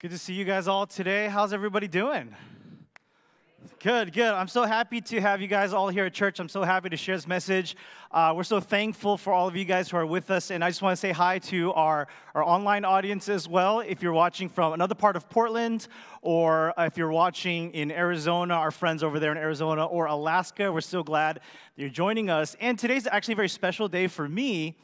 Good to see you guys all today. How's everybody doing? Good, good. I'm so happy to have you guys all here at church. I'm so happy to share this message. Uh, we're so thankful for all of you guys who are with us. And I just want to say hi to our, our online audience as well. If you're watching from another part of Portland, or if you're watching in Arizona, our friends over there in Arizona, or Alaska, we're so glad that you're joining us. And today's actually a very special day for me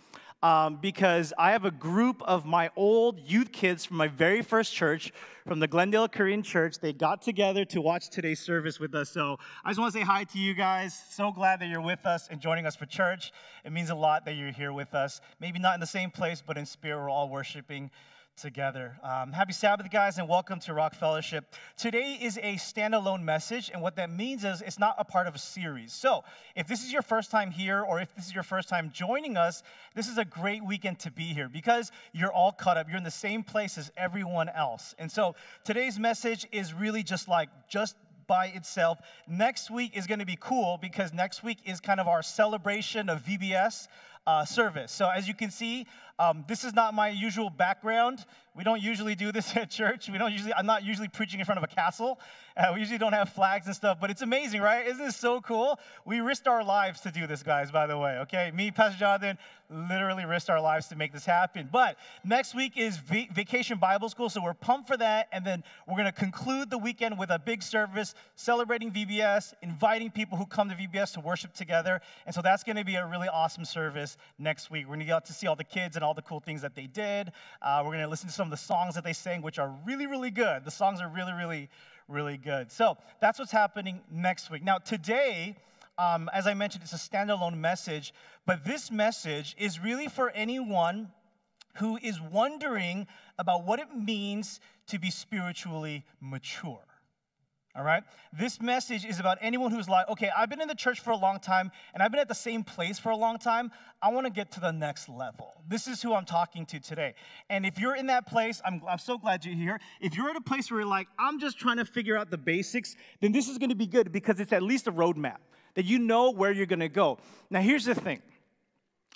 um, because I have a group of my old youth kids from my very first church, from the Glendale Korean Church. They got together to watch today's service with us. So I just want to say hi to you guys. So glad that you're with us and joining us for church. It means a lot that you're here with us. Maybe not in the same place, but in spirit, we're all worshiping together. Um, happy Sabbath, guys, and welcome to Rock Fellowship. Today is a standalone message, and what that means is it's not a part of a series. So, if this is your first time here, or if this is your first time joining us, this is a great weekend to be here because you're all caught up. You're in the same place as everyone else. And so, today's message is really just like, just by itself. Next week is going to be cool because next week is kind of our celebration of VBS uh, service. So, as you can see, um, this is not my usual background. We don't usually do this at church. We don't usually. I'm not usually preaching in front of a castle. Uh, we usually don't have flags and stuff. But it's amazing, right? Isn't this so cool? We risked our lives to do this, guys. By the way, okay. Me, Pastor Jonathan, literally risked our lives to make this happen. But next week is Vacation Bible School, so we're pumped for that. And then we're going to conclude the weekend with a big service celebrating VBS, inviting people who come to VBS to worship together. And so that's going to be a really awesome service next week. We're going to get to see all the kids and all the cool things that they did. Uh, we're going to listen to some of the songs that they sang, which are really, really good. The songs are really, really, really good. So that's what's happening next week. Now, today, um, as I mentioned, it's a standalone message, but this message is really for anyone who is wondering about what it means to be spiritually mature. All right? This message is about anyone who's like, okay, I've been in the church for a long time and I've been at the same place for a long time. I want to get to the next level. This is who I'm talking to today. And if you're in that place, I'm, I'm so glad you're here. If you're at a place where you're like, I'm just trying to figure out the basics, then this is going to be good because it's at least a roadmap that you know where you're going to go. Now, here's the thing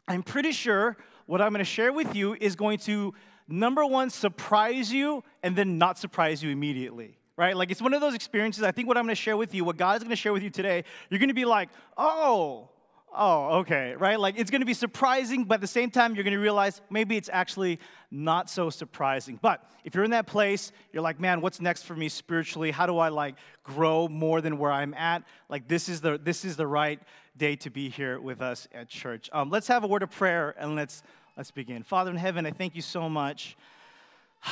I'm pretty sure what I'm going to share with you is going to, number one, surprise you and then not surprise you immediately right? Like it's one of those experiences. I think what I'm going to share with you, what God is going to share with you today, you're going to be like, oh, oh, okay, right? Like it's going to be surprising, but at the same time, you're going to realize maybe it's actually not so surprising. But if you're in that place, you're like, man, what's next for me spiritually? How do I like grow more than where I'm at? Like this is the this is the right day to be here with us at church. Um, let's have a word of prayer and let's let's begin. Father in heaven, I thank you so much.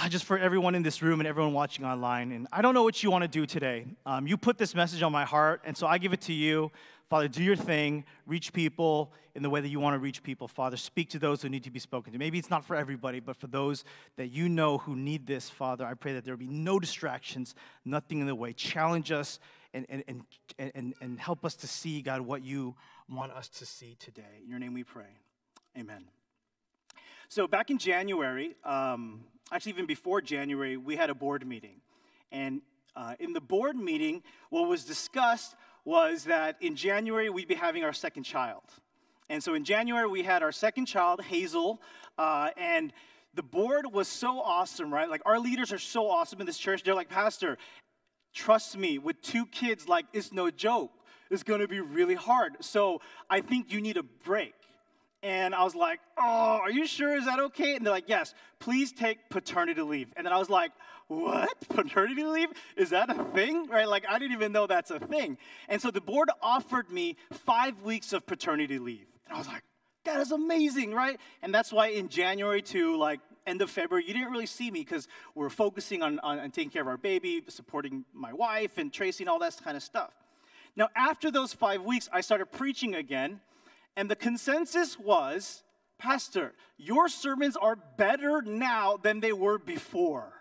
Just for everyone in this room and everyone watching online. And I don't know what you want to do today. Um, you put this message on my heart, and so I give it to you. Father, do your thing, reach people in the way that you want to reach people. Father, speak to those who need to be spoken to. Maybe it's not for everybody, but for those that you know who need this, Father, I pray that there will be no distractions, nothing in the way. Challenge us and, and, and, and, and help us to see, God, what you want us to see today. In your name we pray. Amen. So back in January, um, actually, even before January, we had a board meeting. And uh, in the board meeting, what was discussed was that in January, we'd be having our second child. And so in January, we had our second child, Hazel, uh, and the board was so awesome, right? Like, our leaders are so awesome in this church. They're like, Pastor, trust me, with two kids, like, it's no joke. It's gonna be really hard. So I think you need a break. And I was like, oh, are you sure? Is that okay? And they're like, yes, please take paternity leave. And then I was like, what? Paternity leave? Is that a thing? Right? Like, I didn't even know that's a thing. And so the board offered me five weeks of paternity leave. And I was like, that is amazing, right? And that's why in January to like end of February, you didn't really see me because we're focusing on, on, on taking care of our baby, supporting my wife, and Tracy, and all that kind of stuff. Now, after those five weeks, I started preaching again and the consensus was Pastor, your sermons are better now than they were before.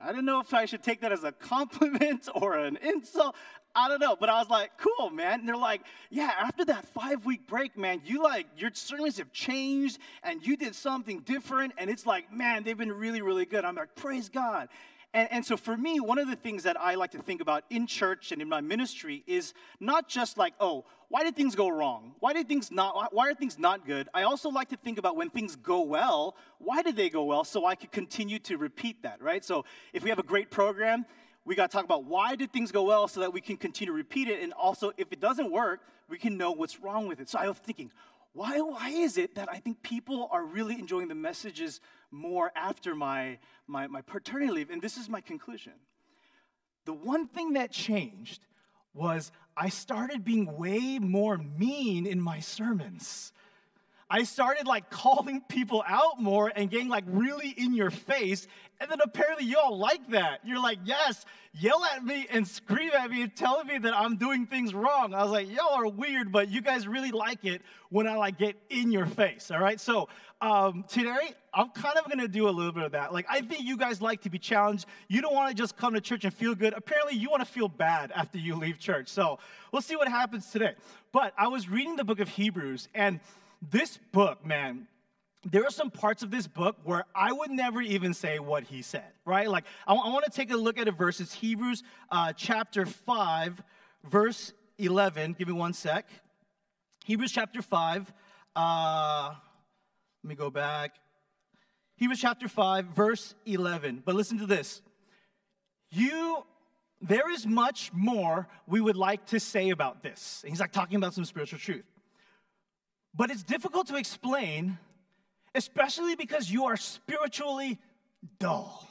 I don't know if I should take that as a compliment or an insult. I don't know, but I was like, cool, man. And they're like, yeah, after that five week break, man, you like, your sermons have changed and you did something different. And it's like, man, they've been really, really good. I'm like, praise God. And, and so for me, one of the things that I like to think about in church and in my ministry is not just like, oh, why did things go wrong? Why did things not why are things not good? I also like to think about when things go well, why did they go well so I could continue to repeat that, right? So if we have a great program, we got to talk about why did things go well so that we can continue to repeat it and also if it doesn't work, we can know what's wrong with it. So I was thinking, why, why is it that I think people are really enjoying the messages more after my, my, my paternity leave? And this is my conclusion. The one thing that changed was I started being way more mean in my sermons. I started like calling people out more and getting like really in your face. And then apparently y'all like that. You're like, yes, yell at me and scream at me and tell me that I'm doing things wrong. I was like, y'all are weird, but you guys really like it when I like get in your face. All right. So um, today I'm kind of gonna do a little bit of that. Like I think you guys like to be challenged. You don't want to just come to church and feel good. Apparently you want to feel bad after you leave church. So we'll see what happens today. But I was reading the book of Hebrews and this book, man, there are some parts of this book where I would never even say what he said, right? Like, I, I want to take a look at a verse. It's Hebrews uh, chapter 5, verse 11. Give me one sec. Hebrews chapter 5. Uh, let me go back. Hebrews chapter 5, verse 11. But listen to this. You, there is much more we would like to say about this. And he's like talking about some spiritual truth. But it's difficult to explain, especially because you are spiritually dull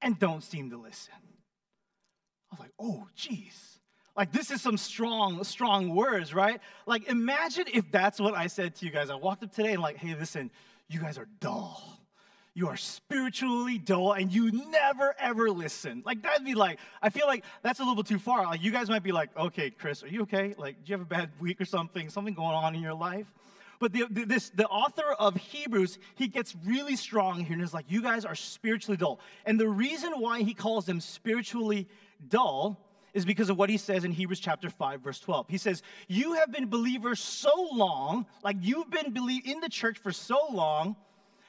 and don't seem to listen. I was like, oh, geez. Like, this is some strong, strong words, right? Like, imagine if that's what I said to you guys. I walked up today and, like, hey, listen, you guys are dull. You are spiritually dull and you never ever listen. Like, that'd be like, I feel like that's a little bit too far. Like, you guys might be like, okay, Chris, are you okay? Like, do you have a bad week or something? Something going on in your life? But the, the, this, the author of Hebrews, he gets really strong here and is like, you guys are spiritually dull. And the reason why he calls them spiritually dull is because of what he says in Hebrews chapter 5 verse 12. He says, "You have been believers so long, like you've been believe in the church for so long,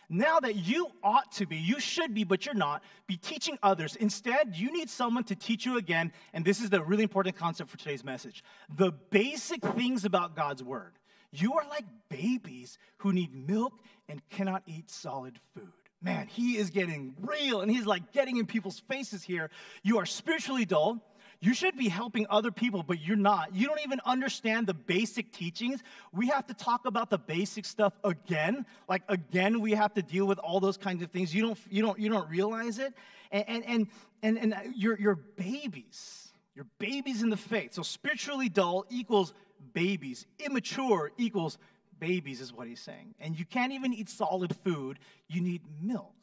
now that you ought to be, you should be, but you're not, be teaching others. Instead, you need someone to teach you again, and this is the really important concept for today's message the basic things about God's word. You are like babies who need milk and cannot eat solid food. Man, he is getting real and he's like getting in people's faces here. You are spiritually dull you should be helping other people, but you're not. You don't even understand the basic teachings. We have to talk about the basic stuff again. Like again, we have to deal with all those kinds of things. You don't, you don't, you don't realize it. And and and and, and you're, you're babies. You're babies in the faith. So spiritually dull equals babies. Immature equals babies, is what he's saying. And you can't even eat solid food. You need milk.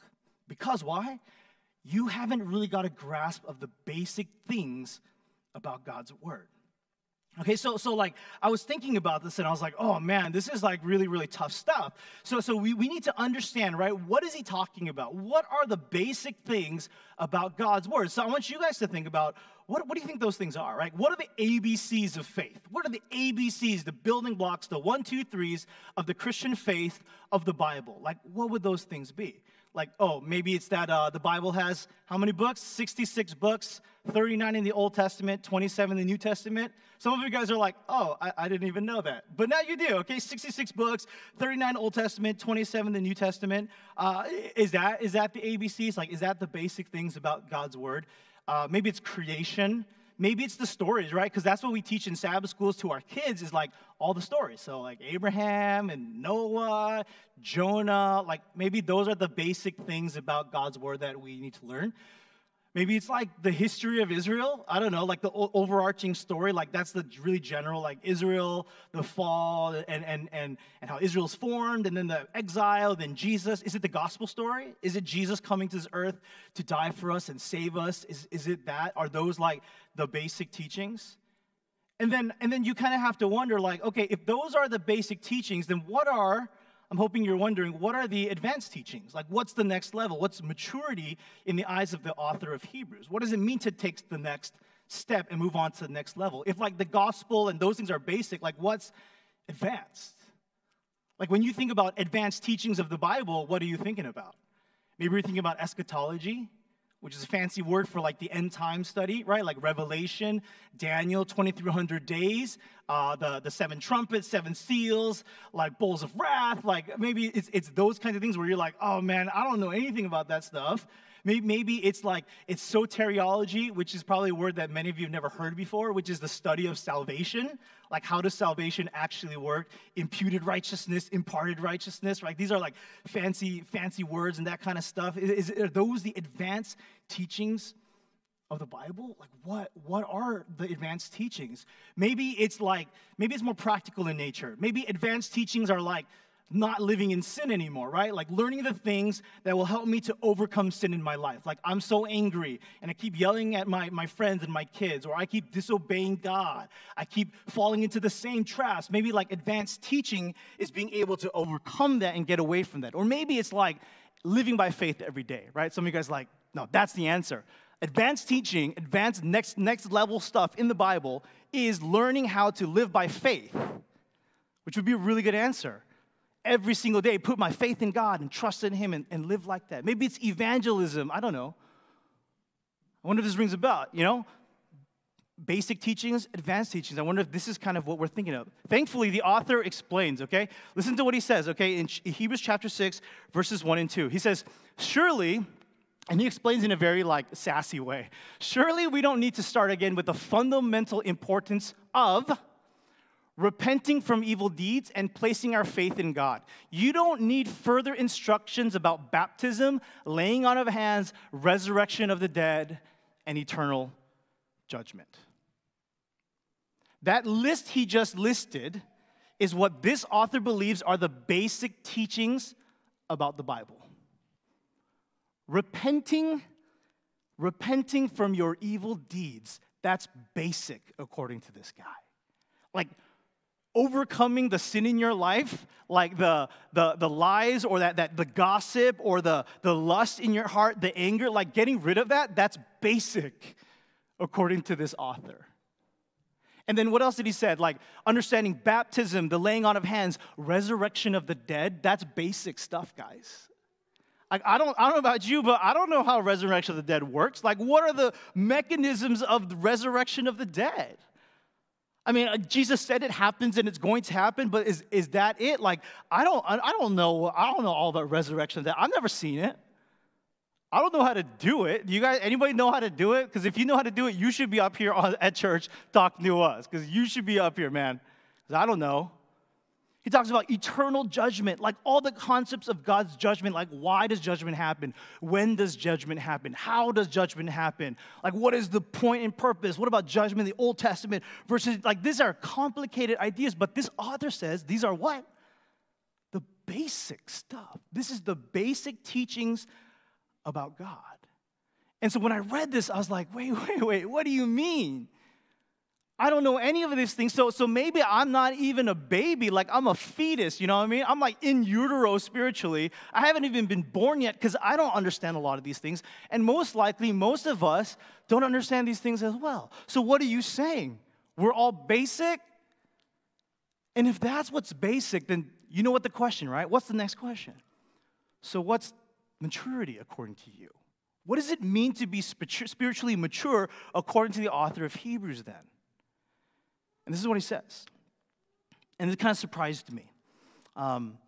Because why? you haven't really got a grasp of the basic things about God's word. Okay, so so like I was thinking about this and I was like, oh man, this is like really, really tough stuff. So so we, we need to understand, right? What is he talking about? What are the basic things about God's word? So I want you guys to think about what, what do you think those things are, right? What are the ABCs of faith? What are the ABCs, the building blocks, the one, two, threes of the Christian faith of the Bible? Like, what would those things be? Like, oh, maybe it's that uh, the Bible has how many books? 66 books, 39 in the Old Testament, 27 in the New Testament. Some of you guys are like, oh, I, I didn't even know that. But now you do, okay? 66 books, 39 Old Testament, 27 the New Testament. Uh, is, that, is that the ABCs? Like, is that the basic things about God's Word? Uh, maybe it's creation. Maybe it's the stories, right? Because that's what we teach in Sabbath schools to our kids is like all the stories. So, like Abraham and Noah, Jonah, like maybe those are the basic things about God's word that we need to learn. Maybe it's like the history of Israel. I don't know, like the overarching story. Like that's the really general, like Israel, the fall, and and and and how Israel's formed, and then the exile, then Jesus. Is it the gospel story? Is it Jesus coming to this earth to die for us and save us? Is is it that? Are those like the basic teachings? And then and then you kind of have to wonder, like, okay, if those are the basic teachings, then what are I'm hoping you're wondering what are the advanced teachings? Like, what's the next level? What's maturity in the eyes of the author of Hebrews? What does it mean to take the next step and move on to the next level? If, like, the gospel and those things are basic, like, what's advanced? Like, when you think about advanced teachings of the Bible, what are you thinking about? Maybe you're thinking about eschatology, which is a fancy word for like the end time study, right? Like Revelation, Daniel, 2300 days, uh, the, the seven trumpets, seven seals, like bowls of wrath. Like maybe it's, it's those kinds of things where you're like, oh man, I don't know anything about that stuff. Maybe it's like it's soteriology, which is probably a word that many of you have never heard before, which is the study of salvation. Like, how does salvation actually work? Imputed righteousness, imparted righteousness, right? These are like fancy, fancy words and that kind of stuff. Is, are those the advanced teachings of the Bible? Like, what, what are the advanced teachings? Maybe it's like, maybe it's more practical in nature. Maybe advanced teachings are like, not living in sin anymore, right? Like learning the things that will help me to overcome sin in my life. Like I'm so angry and I keep yelling at my, my friends and my kids, or I keep disobeying God. I keep falling into the same traps. Maybe like advanced teaching is being able to overcome that and get away from that. Or maybe it's like living by faith every day, right? Some of you guys like, no, that's the answer. Advanced teaching, advanced next, next level stuff in the Bible is learning how to live by faith, which would be a really good answer every single day, put my faith in God and trust in Him and, and live like that. Maybe it's evangelism. I don't know. I wonder if this rings a bell, you know? Basic teachings, advanced teachings. I wonder if this is kind of what we're thinking of. Thankfully, the author explains, okay? Listen to what he says, okay? In Hebrews chapter 6, verses 1 and 2. He says, Surely, and he explains in a very like sassy way, surely we don't need to start again with the fundamental importance of repenting from evil deeds, and placing our faith in God. You don't need further instructions about baptism, laying on of hands, resurrection of the dead, and eternal judgment. That list he just listed is what this author believes are the basic teachings about the Bible. Repenting, repenting from your evil deeds, that's basic according to this guy. Like, overcoming the sin in your life, like the, the, the lies or that, that the gossip or the, the lust in your heart, the anger, like getting rid of that, that's basic according to this author. And then what else did he say? Like understanding baptism, the laying on of hands, resurrection of the dead, that's basic stuff, guys. Like, I don't, I don't know about you, but I don't know how resurrection of the dead works. Like, what are the mechanisms of the resurrection of the dead? I mean, uh, Jesus said it happens and it's going to happen, but is, is that it? Like, I don't, I don't know, I don't know all about resurrection that I've never seen it. I don't know how to do it. Do you guys, anybody know how to do it? Because if you know how to do it, you should be up here on, at church talking to us. Because you should be up here, man. Because I don't know. He talks about eternal judgment, like all the concepts of God's judgment, like why does judgment happen? When does judgment happen? How does judgment happen? Like what is the point and purpose? What about judgment in the Old Testament versus like these are complicated ideas, but this author says these are what? The basic stuff. This is the basic teachings about God. And so when I read this, I was like, wait, wait, wait, what do you mean? I don't know any of these things. So, so maybe I'm not even a baby, like I'm a fetus, you know what I mean? I'm like in utero spiritually. I haven't even been born yet because I don't understand a lot of these things. And most likely, most of us don't understand these things as well. So, what are you saying? We're all basic? And if that's what's basic, then you know what the question, right? What's the next question? So, what's maturity according to you? What does it mean to be spiritually mature according to the author of Hebrews then? And this is what he says. And it kind of surprised me. Um,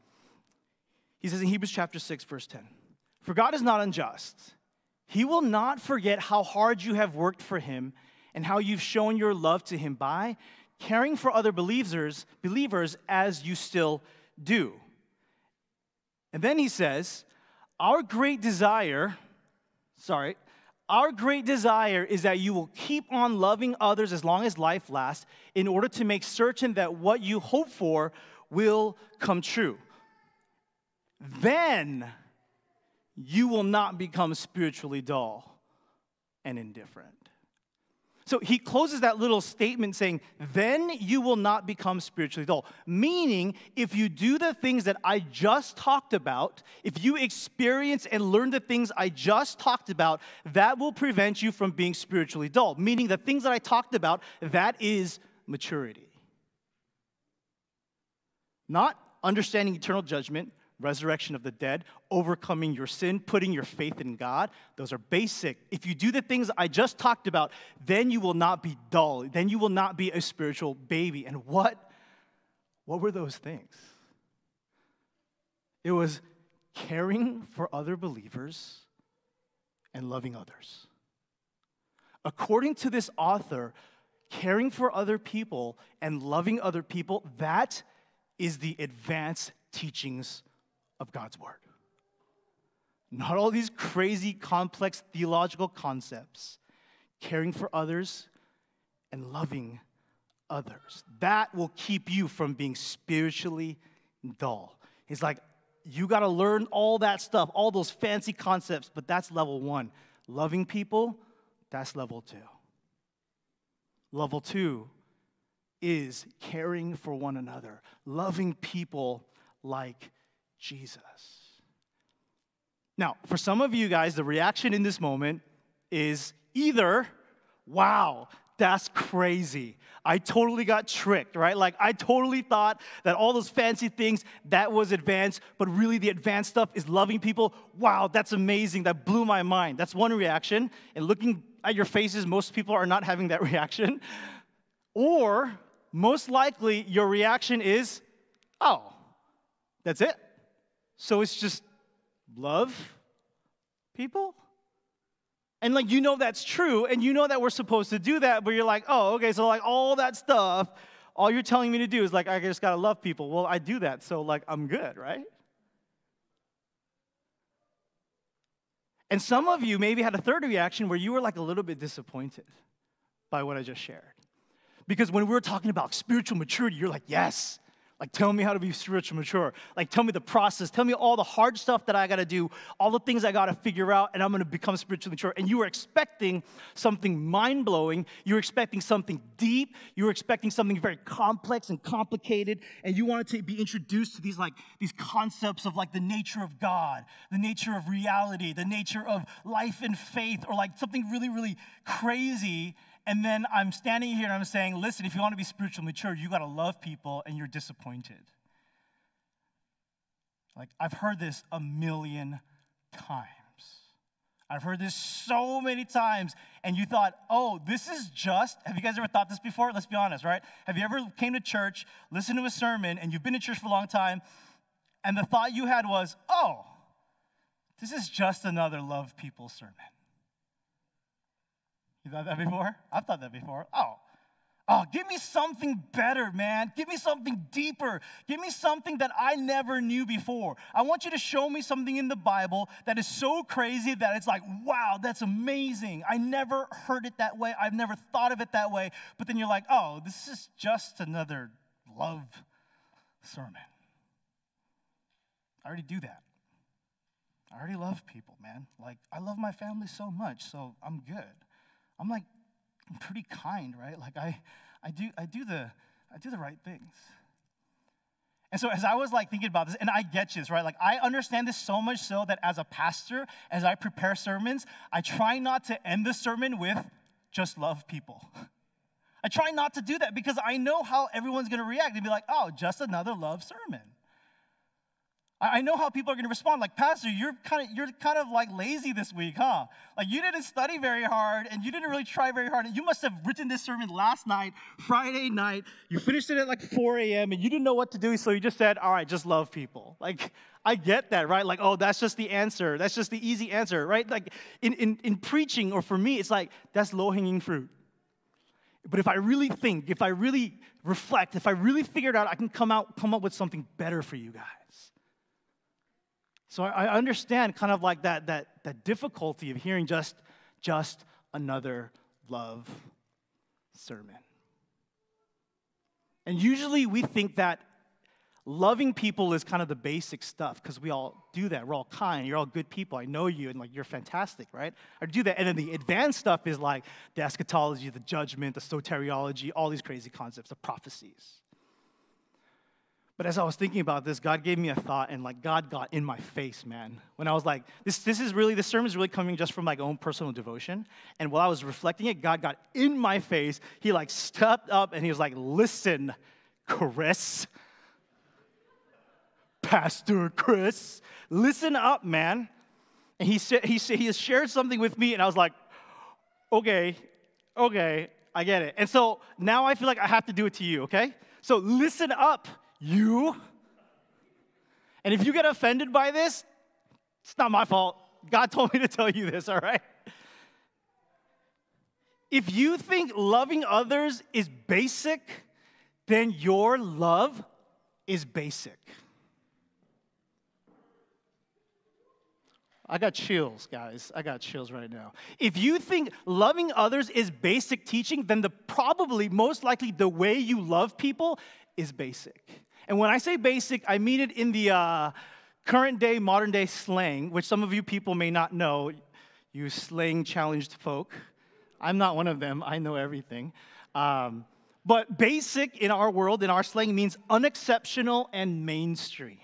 he says in Hebrews chapter 6, verse 10 For God is not unjust. He will not forget how hard you have worked for him and how you've shown your love to him by caring for other believers, believers as you still do. And then he says, Our great desire, sorry, our great desire is that you will keep on loving others as long as life lasts in order to make certain that what you hope for will come true. Then you will not become spiritually dull and indifferent. So he closes that little statement saying, Then you will not become spiritually dull. Meaning, if you do the things that I just talked about, if you experience and learn the things I just talked about, that will prevent you from being spiritually dull. Meaning, the things that I talked about, that is maturity. Not understanding eternal judgment, resurrection of the dead, overcoming your sin, putting your faith in God. Those are basic. If you do the things I just talked about, then you will not be dull. Then you will not be a spiritual baby. And what what were those things? It was caring for other believers and loving others. According to this author, caring for other people and loving other people, that is the advanced teachings of God's Word. Not all these crazy, complex theological concepts. Caring for others and loving others. That will keep you from being spiritually dull. He's like, you got to learn all that stuff, all those fancy concepts, but that's level one. Loving people, that's level two. Level two is caring for one another, loving people like Jesus. Now, for some of you guys, the reaction in this moment is either, wow, that's crazy. I totally got tricked, right? Like, I totally thought that all those fancy things, that was advanced, but really the advanced stuff is loving people. Wow, that's amazing. That blew my mind. That's one reaction. And looking at your faces, most people are not having that reaction. Or, most likely, your reaction is, oh, that's it. So it's just love people? And like you know that's true, and you know that we're supposed to do that, but you're like, oh, okay, so like all that stuff, all you're telling me to do is like, I just gotta love people. Well, I do that, so like I'm good, right? And some of you maybe had a third reaction where you were like a little bit disappointed by what I just shared. Because when we were talking about spiritual maturity, you're like, yes, like, tell me how to be spiritually mature. Like, tell me the process. Tell me all the hard stuff that I got to do, all the things I got to figure out, and I'm going to become spiritually mature. And you were expecting something mind blowing. You were expecting something deep. You were expecting something very complex and complicated. And you wanted to be introduced to these, like, these concepts of, like, the nature of God, the nature of reality, the nature of life and faith, or, like, something really, really crazy. And then I'm standing here and I'm saying, listen, if you want to be spiritually mature, you got to love people and you're disappointed. Like, I've heard this a million times. I've heard this so many times, and you thought, oh, this is just, have you guys ever thought this before? Let's be honest, right? Have you ever came to church, listened to a sermon, and you've been in church for a long time, and the thought you had was, oh, this is just another love people sermon. You thought that before? I've thought that before. Oh, oh, give me something better, man. Give me something deeper. Give me something that I never knew before. I want you to show me something in the Bible that is so crazy that it's like, wow, that's amazing. I never heard it that way. I've never thought of it that way. But then you're like, oh, this is just another love sermon. I already do that. I already love people, man. Like, I love my family so much, so I'm good. I'm like, I'm pretty kind, right? Like I, I do, I do the, I do the right things. And so as I was like thinking about this, and I get this, right? Like I understand this so much so that as a pastor, as I prepare sermons, I try not to end the sermon with just love people. I try not to do that because I know how everyone's gonna react. They'd be like, oh, just another love sermon. I know how people are going to respond. Like, Pastor, you're kind of you're kind of like lazy this week, huh? Like you didn't study very hard and you didn't really try very hard. And You must have written this sermon last night, Friday night. You finished it at like 4 a.m. and you didn't know what to do, so you just said, "All right, just love people." Like, I get that, right? Like, oh, that's just the answer. That's just the easy answer, right? Like in in, in preaching, or for me, it's like that's low hanging fruit. But if I really think, if I really reflect, if I really figure it out, I can come out come up with something better for you guys. So I understand kind of like that, that, that difficulty of hearing just, just another love sermon. And usually we think that loving people is kind of the basic stuff because we all do that. We're all kind. You're all good people. I know you, and like you're fantastic, right? I do that. And then the advanced stuff is like the eschatology, the judgment, the soteriology, all these crazy concepts, the prophecies. But as I was thinking about this, God gave me a thought, and like God got in my face, man. When I was like, this, this is really, this sermon is really coming just from my own personal devotion. And while I was reflecting it, God got in my face. He like stepped up and he was like, listen, Chris, Pastor Chris, listen up, man. And he said, he said, he shared something with me, and I was like, okay, okay, I get it. And so now I feel like I have to do it to you, okay? So listen up, you. And if you get offended by this, it's not my fault. God told me to tell you this, all right? If you think loving others is basic, then your love is basic. I got chills, guys. I got chills right now. If you think loving others is basic teaching, then the probably most likely the way you love people is basic. And when I say basic, I mean it in the uh, current day, modern day slang, which some of you people may not know, you slang challenged folk. I'm not one of them, I know everything. Um, but basic in our world, in our slang, means unexceptional and mainstream.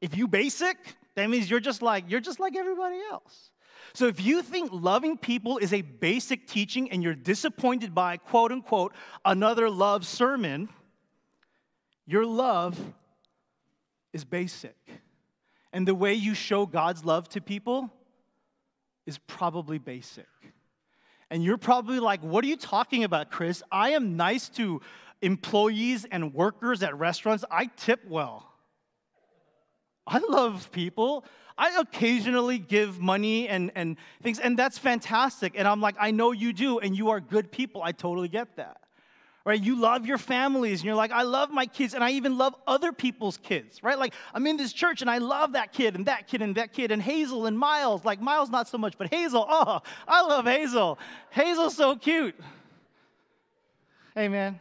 If you basic, that means you're just like you're just like everybody else. So if you think loving people is a basic teaching and you're disappointed by quote unquote another love sermon, your love is basic. And the way you show God's love to people is probably basic. And you're probably like, what are you talking about, Chris? I am nice to employees and workers at restaurants. I tip well. I love people. I occasionally give money and, and things, and that's fantastic. And I'm like, I know you do, and you are good people. I totally get that. Right? You love your families, and you're like, I love my kids, and I even love other people's kids, right? Like, I'm in this church, and I love that kid, and that kid, and that kid, and Hazel, and Miles. Like, Miles, not so much, but Hazel, oh, I love Hazel. Hazel's so cute. Hey, man.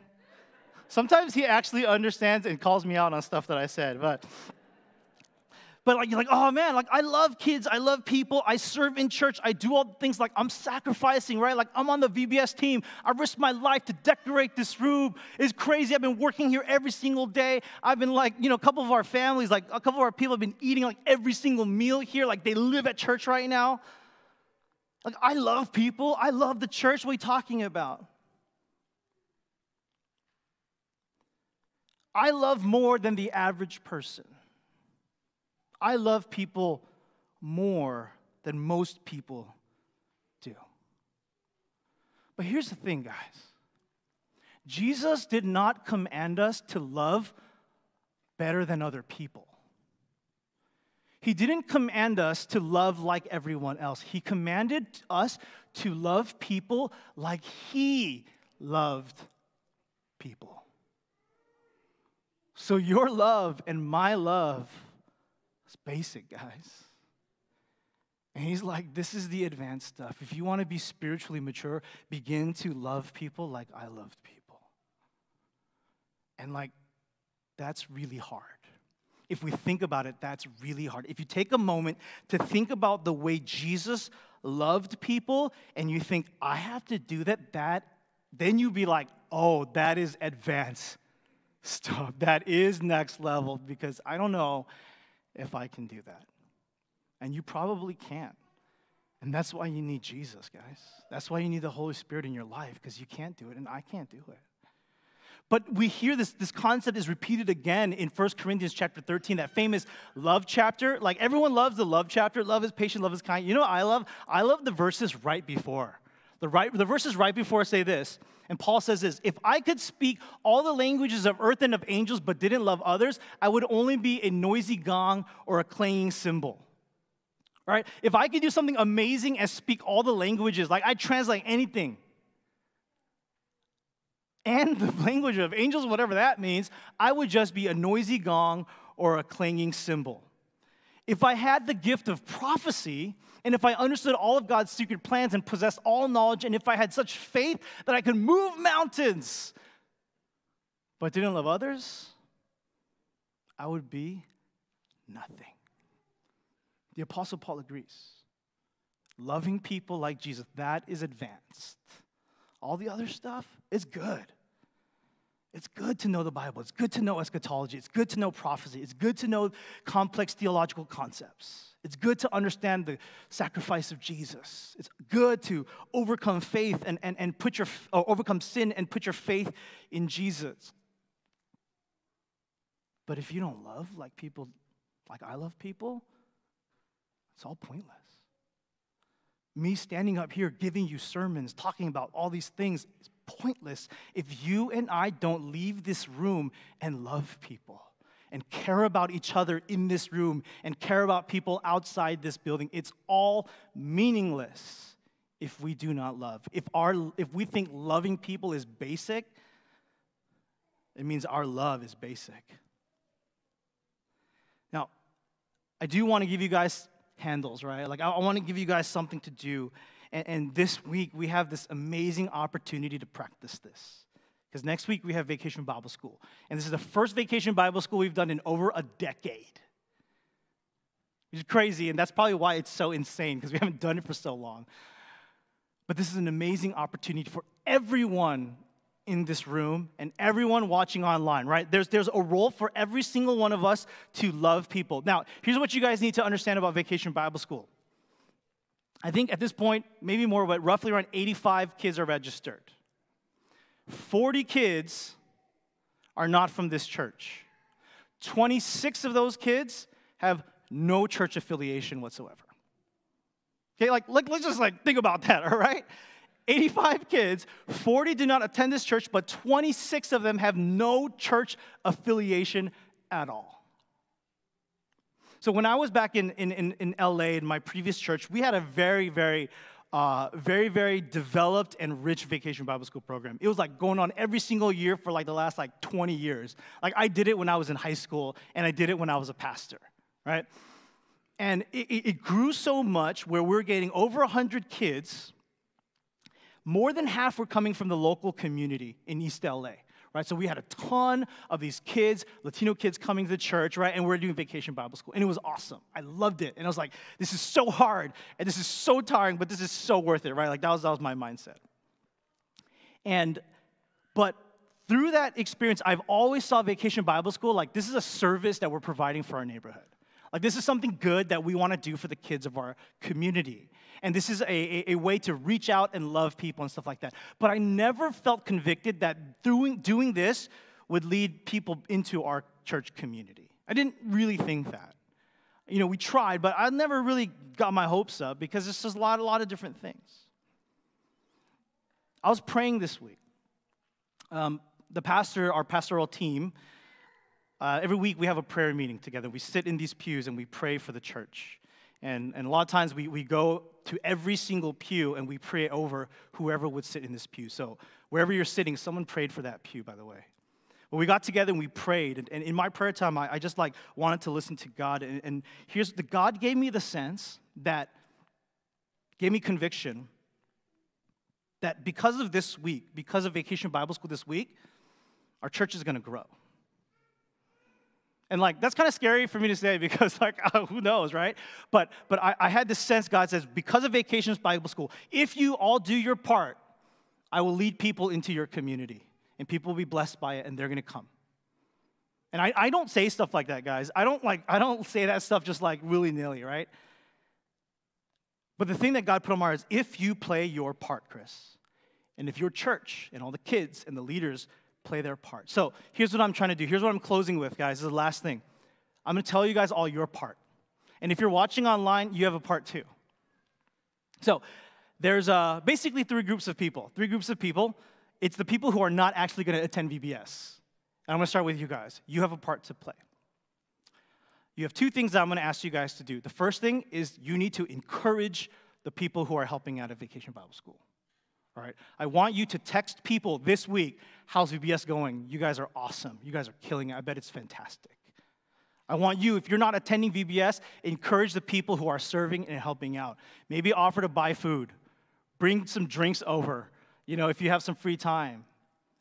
Sometimes he actually understands and calls me out on stuff that I said, but but like you're like, oh man, like I love kids, I love people, I serve in church, I do all the things like I'm sacrificing, right? Like I'm on the VBS team, I risk my life to decorate this room. It's crazy. I've been working here every single day. I've been like, you know, a couple of our families, like a couple of our people have been eating like every single meal here, like they live at church right now. Like I love people, I love the church. What are you talking about? I love more than the average person. I love people more than most people do. But here's the thing, guys Jesus did not command us to love better than other people. He didn't command us to love like everyone else. He commanded us to love people like He loved people. So, your love and my love it's basic, guys. And he's like, this is the advanced stuff. If you want to be spiritually mature, begin to love people like I loved people. And like, that's really hard. If we think about it, that's really hard. If you take a moment to think about the way Jesus loved people and you think, I have to do that, that, then you'd be like, oh, that is advanced stuff. That is next level because I don't know if I can do that. And you probably can't. And that's why you need Jesus, guys. That's why you need the Holy Spirit in your life, because you can't do it, and I can't do it. But we hear this, this concept is repeated again in 1 Corinthians chapter 13, that famous love chapter. Like everyone loves the love chapter. Love is patient, love is kind. You know I love? I love the verses right before. The, right, the verses right before say this, and Paul says this If I could speak all the languages of earth and of angels but didn't love others, I would only be a noisy gong or a clanging cymbal. Right? If I could do something amazing and speak all the languages, like I translate anything, and the language of angels, whatever that means, I would just be a noisy gong or a clanging cymbal. If I had the gift of prophecy, and if I understood all of God's secret plans and possessed all knowledge, and if I had such faith that I could move mountains, but didn't love others, I would be nothing. The Apostle Paul agrees. Loving people like Jesus, that is advanced. All the other stuff is good. It's good to know the Bible. It's good to know eschatology. It's good to know prophecy. It's good to know complex theological concepts. It's good to understand the sacrifice of Jesus. It's good to overcome faith and, and, and put your, or overcome sin and put your faith in Jesus. But if you don't love like people, like I love people, it's all pointless. Me standing up here giving you sermons, talking about all these things pointless if you and I don't leave this room and love people and care about each other in this room and care about people outside this building. It's all meaningless if we do not love. If, our, if we think loving people is basic, it means our love is basic. Now, I do want to give you guys handles, right? Like, I, I want to give you guys something to do. And, and this week, we have this amazing opportunity to practice this. Because next week, we have Vacation Bible School. And this is the first Vacation Bible School we've done in over a decade. Is crazy, and that's probably why it's so insane, because we haven't done it for so long. But this is an amazing opportunity for everyone in this room and everyone watching online, right? There's, there's a role for every single one of us to love people. Now, here's what you guys need to understand about Vacation Bible School. I think at this point, maybe more, but roughly around 85 kids are registered. 40 kids are not from this church. 26 of those kids have no church affiliation whatsoever. Okay, like, like let's just like think about that, all right? 85 kids, 40 do not attend this church, but 26 of them have no church affiliation at all. So when I was back in, in, in, in LA in my previous church, we had a very, very, uh, very, very developed and rich vacation Bible school program. It was like going on every single year for like the last like 20 years. Like I did it when I was in high school, and I did it when I was a pastor, right? And it, it grew so much where we're getting over 100 kids more than half were coming from the local community in East LA, right? So we had a ton of these kids, Latino kids coming to the church, right? And we are doing vacation Bible school. And it was awesome. I loved it. And I was like, this is so hard and this is so tiring, but this is so worth it, right? Like that was, that was my mindset. And, but through that experience, I've always saw Vacation Bible School like this is a service that we're providing for our neighborhood. Like, this is something good that we want to do for the kids of our community. And this is a, a, a, way to reach out and love people and stuff like that. But I never felt convicted that doing, doing this would lead people into our church community. I didn't really think that. You know, we tried, but I never really got my hopes up because it's just a lot, a lot of different things. I was praying this week. Um, the pastor, our pastoral team, uh, every week we have a prayer meeting together. We sit in these pews and we pray for the church. And, and a lot of times we, we go to every single pew and we pray over whoever would sit in this pew. So wherever you're sitting, someone prayed for that pew, by the way. Well, we got together and we prayed. And, and in my prayer time, I, I, just like wanted to listen to God. And, and here's the God gave me the sense that gave me conviction that because of this week, because of Vacation Bible School this week, our church is going to grow. And like that's kind of scary for me to say because like uh, who knows, right? But but I, I had this sense God says because of Vacations Bible School, if you all do your part, I will lead people into your community, and people will be blessed by it, and they're gonna come. And I, I don't say stuff like that, guys. I don't like I don't say that stuff just like willy nilly, right? But the thing that God put on my heart is if you play your part, Chris, and if your church and all the kids and the leaders play their part. So here's what I'm trying to do. Here's what I'm closing with, guys. This is the last thing. I'm going to tell you guys all your part. And if you're watching online, you have a part too. So there's uh, basically three groups of people. Three groups of people. It's the people who are not actually going to attend VBS. And I'm going to start with you guys. You have a part to play. You have two things that I'm going to ask you guys to do. The first thing is you need to encourage the people who are helping out at Vacation Bible School. All right. I want you to text people this week, how's VBS going? You guys are awesome. You guys are killing it. I bet it's fantastic. I want you, if you're not attending VBS, encourage the people who are serving and helping out. Maybe offer to buy food, bring some drinks over, you know, if you have some free time.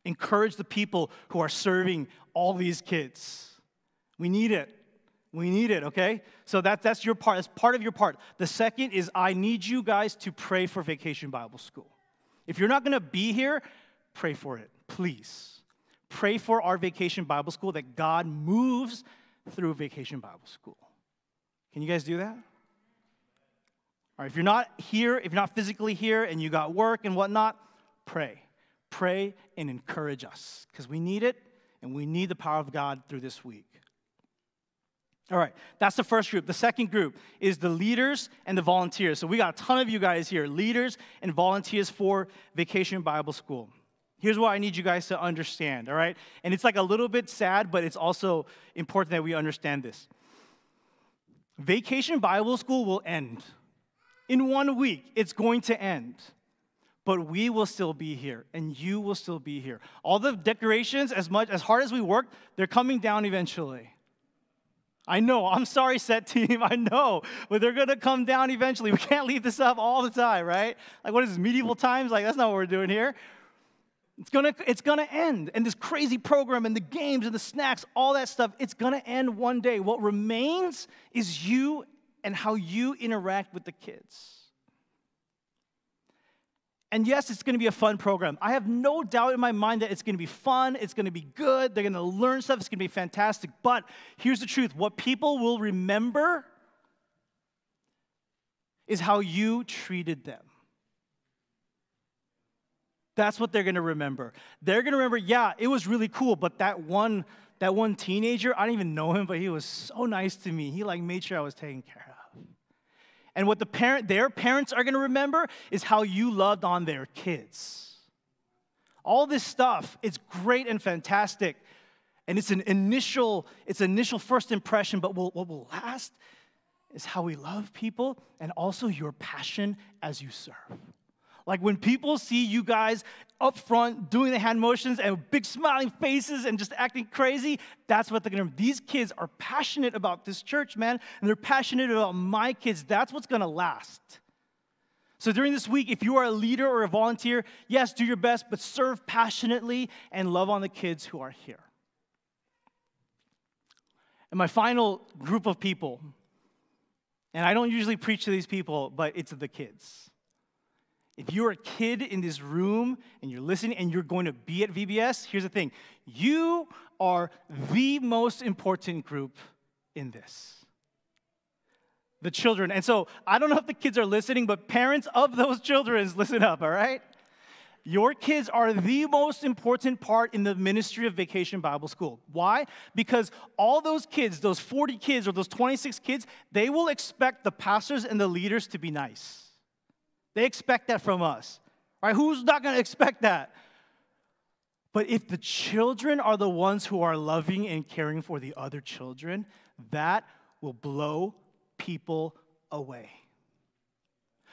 Encourage the people who are serving all these kids. We need it. We need it, okay? So that, that's your part. That's part of your part. The second is I need you guys to pray for Vacation Bible School. If you're not going to be here, pray for it, please. Pray for our vacation Bible school that God moves through vacation Bible school. Can you guys do that? All right, if you're not here, if you're not physically here and you got work and whatnot, pray. Pray and encourage us because we need it and we need the power of God through this week. All right, that's the first group. The second group is the leaders and the volunteers. So we got a ton of you guys here, leaders and volunteers for Vacation Bible School. Here's what I need you guys to understand, all right? And it's like a little bit sad, but it's also important that we understand this. Vacation Bible School will end. In one week, it's going to end. But we will still be here, and you will still be here. All the decorations, as much as hard as we work, they're coming down eventually. I know, I'm sorry, set team, I know, but they're gonna come down eventually. We can't leave this up all the time, right? Like, what is this, medieval times? Like, that's not what we're doing here. It's gonna, it's gonna end. And this crazy program and the games and the snacks, all that stuff, it's gonna end one day. What remains is you and how you interact with the kids. And yes, it's gonna be a fun program. I have no doubt in my mind that it's gonna be fun, it's gonna be good, they're gonna learn stuff, it's gonna be fantastic. But here's the truth what people will remember is how you treated them. That's what they're gonna remember. They're gonna remember, yeah, it was really cool, but that one, that one teenager, I don't even know him, but he was so nice to me. He like made sure I was taken care of. And what the parent, their parents are gonna remember is how you loved on their kids. All this stuff, it's great and fantastic. And it's an initial, it's initial first impression, but what will last is how we love people and also your passion as you serve. Like when people see you guys up front doing the hand motions and big smiling faces and just acting crazy, that's what they're gonna. These kids are passionate about this church, man, and they're passionate about my kids. That's what's gonna last. So during this week, if you are a leader or a volunteer, yes, do your best, but serve passionately and love on the kids who are here. And my final group of people, and I don't usually preach to these people, but it's the kids. If you're a kid in this room and you're listening and you're going to be at VBS, here's the thing you are the most important group in this. The children. And so I don't know if the kids are listening, but parents of those children, listen up, all right? Your kids are the most important part in the ministry of Vacation Bible School. Why? Because all those kids, those 40 kids or those 26 kids, they will expect the pastors and the leaders to be nice. They expect that from us. Right? Who's not going to expect that? But if the children are the ones who are loving and caring for the other children, that will blow people away.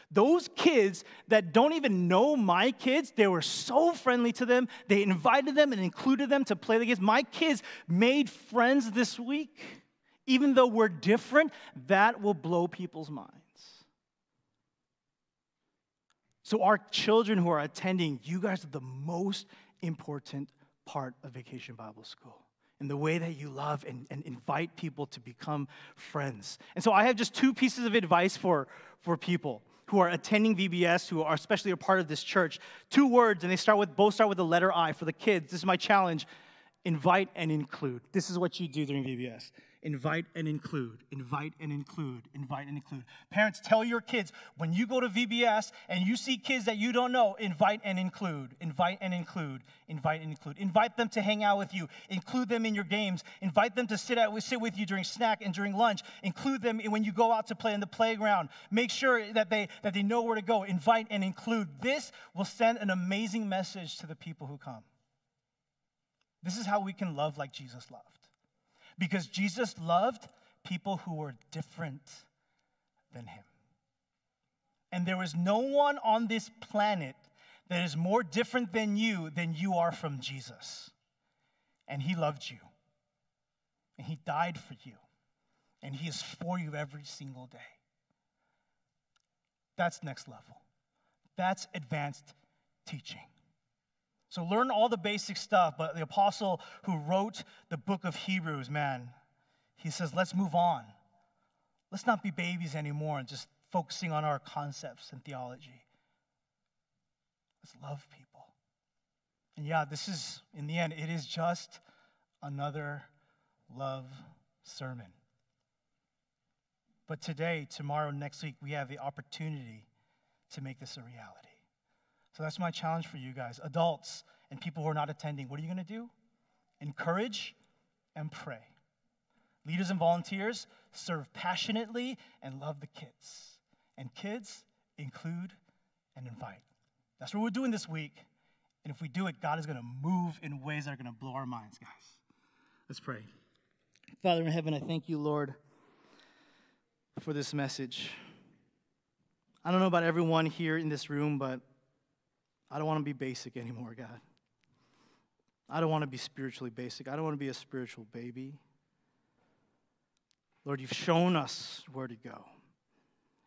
Those kids that don't even know my kids, they were so friendly to them. They invited them and included them to play the games. My kids made friends this week. Even though we're different, that will blow people's minds. So, our children who are attending, you guys are the most important part of Vacation Bible School in the way that you love and, and invite people to become friends. And so, I have just two pieces of advice for, for people who are attending VBS, who are especially a part of this church. Two words, and they start with both start with the letter I for the kids. This is my challenge invite and include. This is what you do during VBS invite and include, invite and include, invite and include. Parents, tell your kids when you go to VBS and you see kids that you don't know, invite and include, invite and include, invite and include. Invite them to hang out with you, include them in your games, invite them to sit, at, sit with you during snack and during lunch, include them when you go out to play in the playground. Make sure that they, that they know where to go, invite and include. This will send an amazing message to the people who come. This is how we can love like Jesus loved because Jesus loved people who were different than him. And there is no one on this planet that is more different than you than you are from Jesus. And he loved you. And he died for you. And he is for you every single day. That's next level. That's advanced teaching. So learn all the basic stuff, but the apostle who wrote the book of Hebrews, man, he says, let's move on. Let's not be babies anymore and just focusing on our concepts and theology. Let's love people. And yeah, this is, in the end, it is just another love sermon. But today, tomorrow, next week, we have the opportunity to make this a reality. So that's my challenge for you guys, adults and people who are not attending. What are you going to do? Encourage and pray. Leaders and volunteers serve passionately and love the kids. And kids include and invite. That's what we're doing this week. And if we do it, God is going to move in ways that are going to blow our minds, guys. Let's pray. Father in heaven, I thank you, Lord, for this message. I don't know about everyone here in this room, but I don't want to be basic anymore, God. I don't want to be spiritually basic. I don't want to be a spiritual baby. Lord, you've shown us where to go.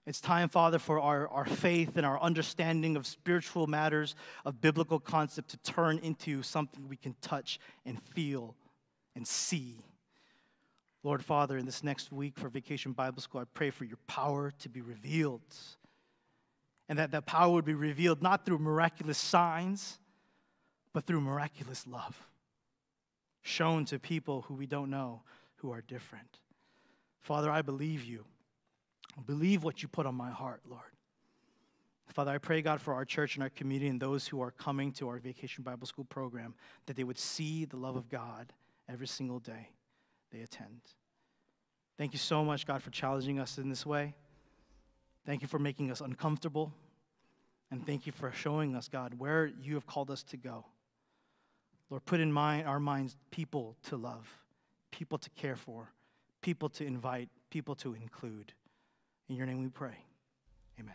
It's time, Father, for our, our faith and our understanding of spiritual matters, of biblical concept, to turn into something we can touch and feel and see. Lord, Father, in this next week for Vacation Bible School, I pray for your power to be revealed. And that that power would be revealed not through miraculous signs, but through miraculous love shown to people who we don't know who are different. Father, I believe you. I believe what you put on my heart, Lord. Father, I pray, God, for our church and our community and those who are coming to our Vacation Bible School program, that they would see the love of God every single day they attend. Thank you so much, God, for challenging us in this way. Thank you for making us uncomfortable. And thank you for showing us, God, where you have called us to go. Lord, put in mind, our minds people to love, people to care for, people to invite, people to include. In your name we pray. Amen.